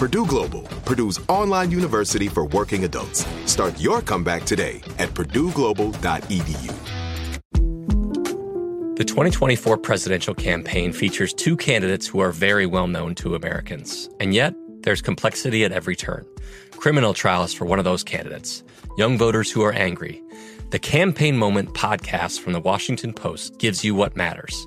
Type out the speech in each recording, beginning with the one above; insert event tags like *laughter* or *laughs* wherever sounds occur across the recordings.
Purdue Global, Purdue's online university for working adults. Start your comeback today at purdueglobal.edu. The 2024 presidential campaign features two candidates who are very well known to Americans. And yet, there's complexity at every turn. Criminal trials for one of those candidates, young voters who are angry. The Campaign Moment podcast from the Washington Post gives you what matters.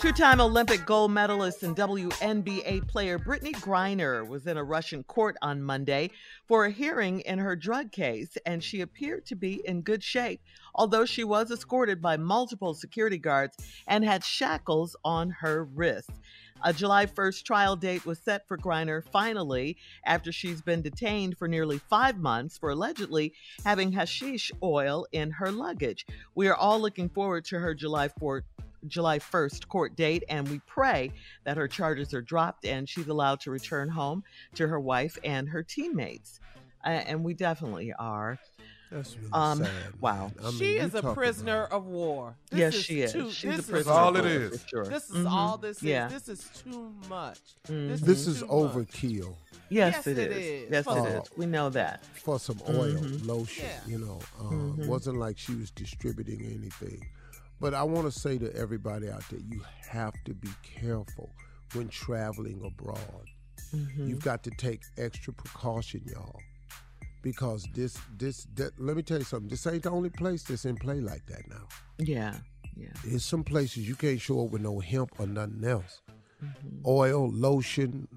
Two time Olympic gold medalist and WNBA player Brittney Griner was in a Russian court on Monday for a hearing in her drug case, and she appeared to be in good shape, although she was escorted by multiple security guards and had shackles on her wrists. A July 1st trial date was set for Griner finally after she's been detained for nearly five months for allegedly having hashish oil in her luggage. We are all looking forward to her July 4th July 1st court date, and we pray that her charges are dropped and she's allowed to return home to her wife and her teammates. Uh, and we definitely are. That's really Um, sad. wow. I mean, she is a talk prisoner of war. This yes, is she is. Too, She's a prisoner. Is, all of it war, is. for sure. This is Mhm. all this Yeah. is. This is too much. Mhm. This, This is too much. overkill Yes, Yes, it it is. is. Yes, For it the- is. We know that. for some oil, Mhm. lotion. Yeah. You know, uh, Mhm. wasn't like she was distributing anything. But I want to say to everybody out there, you have to be careful when traveling abroad. Mhm. You've got to take extra precaution, y'all, because this, this, that, let me tell you something. This ain't the only place that's in play like that now. Yeah, yeah. There's some places you can't show up with no hemp or nothing else. Mhm. Oil, lotion,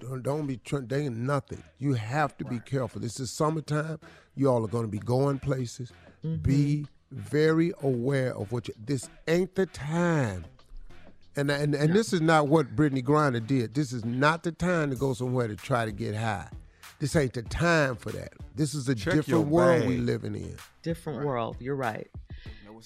don't, don't be. They ain't nothing. You have to be careful. This is summertime. You all are going to be going places. Be very aware of what you. This ain't the time. And and and this is not what Brittney Griner did. This is not the time to go somewhere to try to get high. This ain't the time for that. This is a Check different world we bag. living in. Different world. You're right.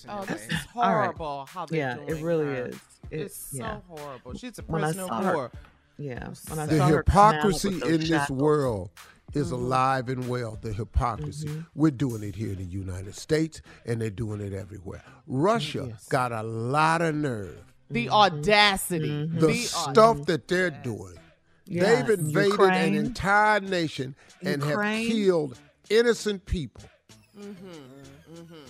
Oh, this is All right. horrible. How they're Yeah, doing it really her. is. It- it's so yeah. horrible. She's a When I prisoner saw of her- war. Yeah. When I the saw her come out hypocrisy with in this shackles. world is Mhm. alive and well. The hypocrisy. Mm-hmm. We're doing it here in the United States, and they're doing it everywhere. Russia Yes. got a lot of nerve. The audacity. The The stuff that they're doing. Yes. They've invaded Ukraine. an entire nation and Ukraine. have killed innocent people.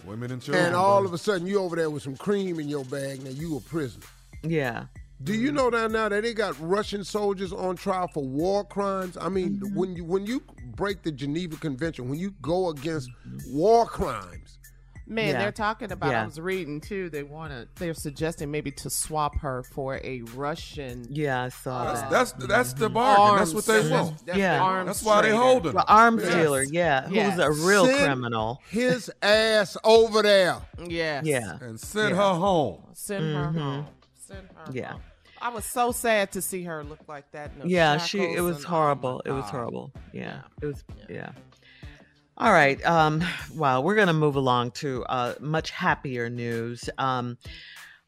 Women and children. And all of a sudden, you over there with some cream in your bag. Now you a prisoner. Yeah. Do you know down now that they got Russian soldiers on trial for war crimes? I mean, Mm-hmm. when you when you break the Geneva Convention, when you go against war crimes, Man, Yeah. they're talking about. Yeah. I was reading too. They want to. They're suggesting maybe to swap her for a Russian. Yeah, I saw That's that. that's that's the bargain. That's what they want. That's Yeah. arms That's why they hold him. Well, arms Yes. dealer, yeah, Yes. who's a real Send criminal. his ass over there. Yes. Yeah, and send Yeah. her home. Send her home. Send her Mm-hmm. Yeah. home. I was so sad to see her look like that. yeah, she. It was and- oh horrible. my it was horrible. Yeah, it was. Yeah. All right. Um. Wow. We're gonna move along to uh, much happier news. Um,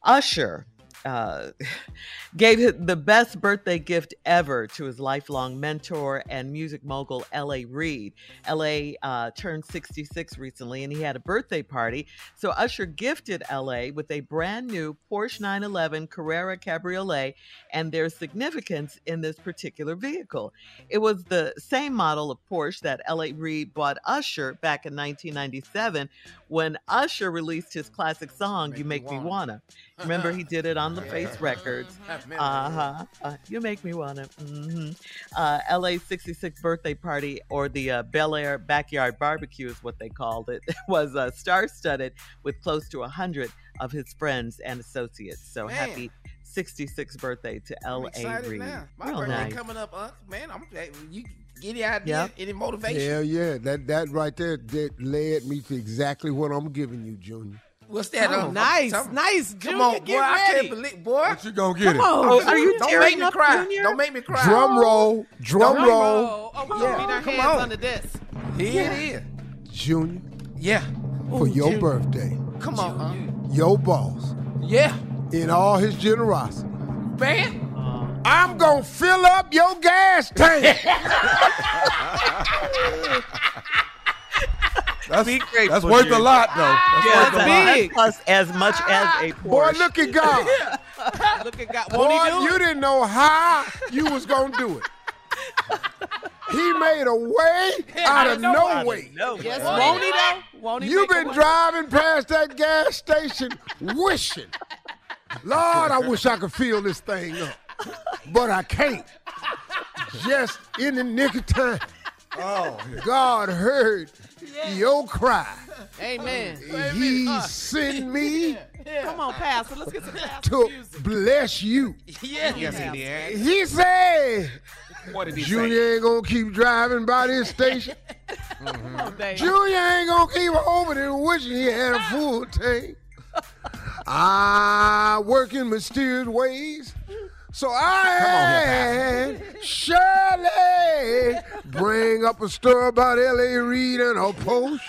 Usher. Uh, *laughs* gave the best birthday gift ever to his lifelong mentor and music mogul L.A. Reid. L.A. Uh, turned 66 recently, and he had a birthday party. So Usher gifted L.A. with a brand new Porsche 911 Carrera Cabriolet, and their significance in this particular vehicle. It was the same model of Porsche that L.A. Reid bought Usher back in 1997 when Usher released his classic song "You Make Me Wanna." Remember, he did it on LaFace Records. *laughs* Uh-huh. Uh You make me wanna. hmm Uh, LA's 66th birthday party, or the uh, Bel Air Backyard Barbecue, is what they called it, *laughs* was uh, star-studded with close to hundred of his friends and associates. So Man. happy 66th birthday to L.A. excited Reid. now. My Real birthday nice. coming up, uh, man. I'm you get any idea, Yep. any motivation? Hell yeah, that that right there that led me to exactly what I'm giving you, Junior. What's that? Oh, uh, nice, some- nice. Come Junior, on, get boy. I can't believe, boy. What you gonna get Come it? on, Oh, are you Don't make me up, cry. Junior? Don't make me cry. Drum roll, drum Drum roll, Oh, oh, we Yeah, gonna beat our come hands on. under this. Here it is. Junior, Yeah. for your birthday, Come on, uh, your boss, yeah, in all his generosity, man. I'm gonna fill up your gas tank. *laughs* That's, Be grateful, that's worth a lot, though. Ah! That's Yeah, worth a that's lot. big. Plus, as much as a Porsche. Boy, look at God. *laughs* Look at God. Boy, Won't he do you it? didn't know how you was gonna do it. He made a way out of no way. No, Yes, way. won't he though? Won't he? You've been driving past that gas station wishing, Lord, I wish I could fill this thing up. But I can't. Just in the nick of time, Oh, God heard your cry. Amen. He sent me Come on, Pastor. Let's get some Pastor to music. bless you. Yeah, yes, he did. He said, What did he say? Junior ain't gonna keep driving by this *laughs* station. Come on, Junior ain't gonna keep over there wishing he had a full tank. I work in mysterious ways. So I had Shirley bring up a story about L.A. Reid and her Porsche.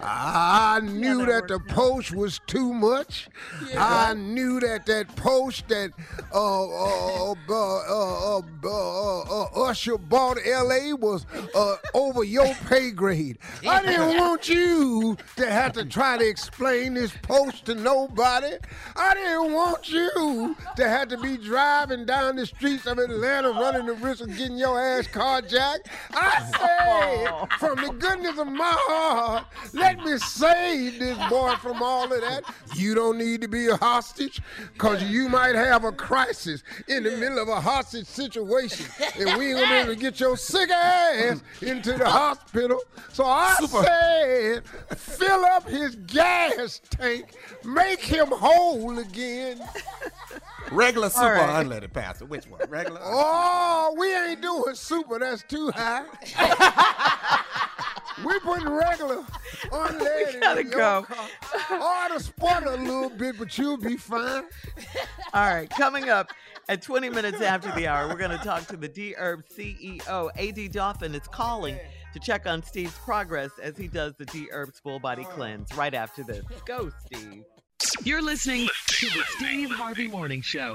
I *laughs* knew that the post was too much. I knew that that post that uh, uh, uh, uh, uh, uh, uh, Usher bought L.A. was uh, over your pay grade. I didn't want you to have to try to explain this post to nobody. I didn't want you to have to be driving down the streets of Atlanta running the risk of getting your ass carjacked. I say, *laughs* from the goodness of my heart, let me save this boy from all of that. You don't need to be a hostage because you might have a crisis in the middle of a hostage situation and we ain't gonna be able to get your sick ass into the hospital. So I said, fill up his gas tank, make him whole again. Regular super right. unleaded pastor. Which one? Regular? Oh, we ain't doing super. That's too high. *laughs* we putting regular *laughs* unleaded. gotta in your go. car. Oh, it'll spot a little bit, but you'll be fine. *laughs* All right, coming up at 20 minutes after the hour, we're going to talk to the D Herb CEO. AD Dolphin is calling to check on Steve's progress as he does the D Herb's full body oh. cleanse right after this. Go, Steve. You're listening to the Steve Harvey Morning Show.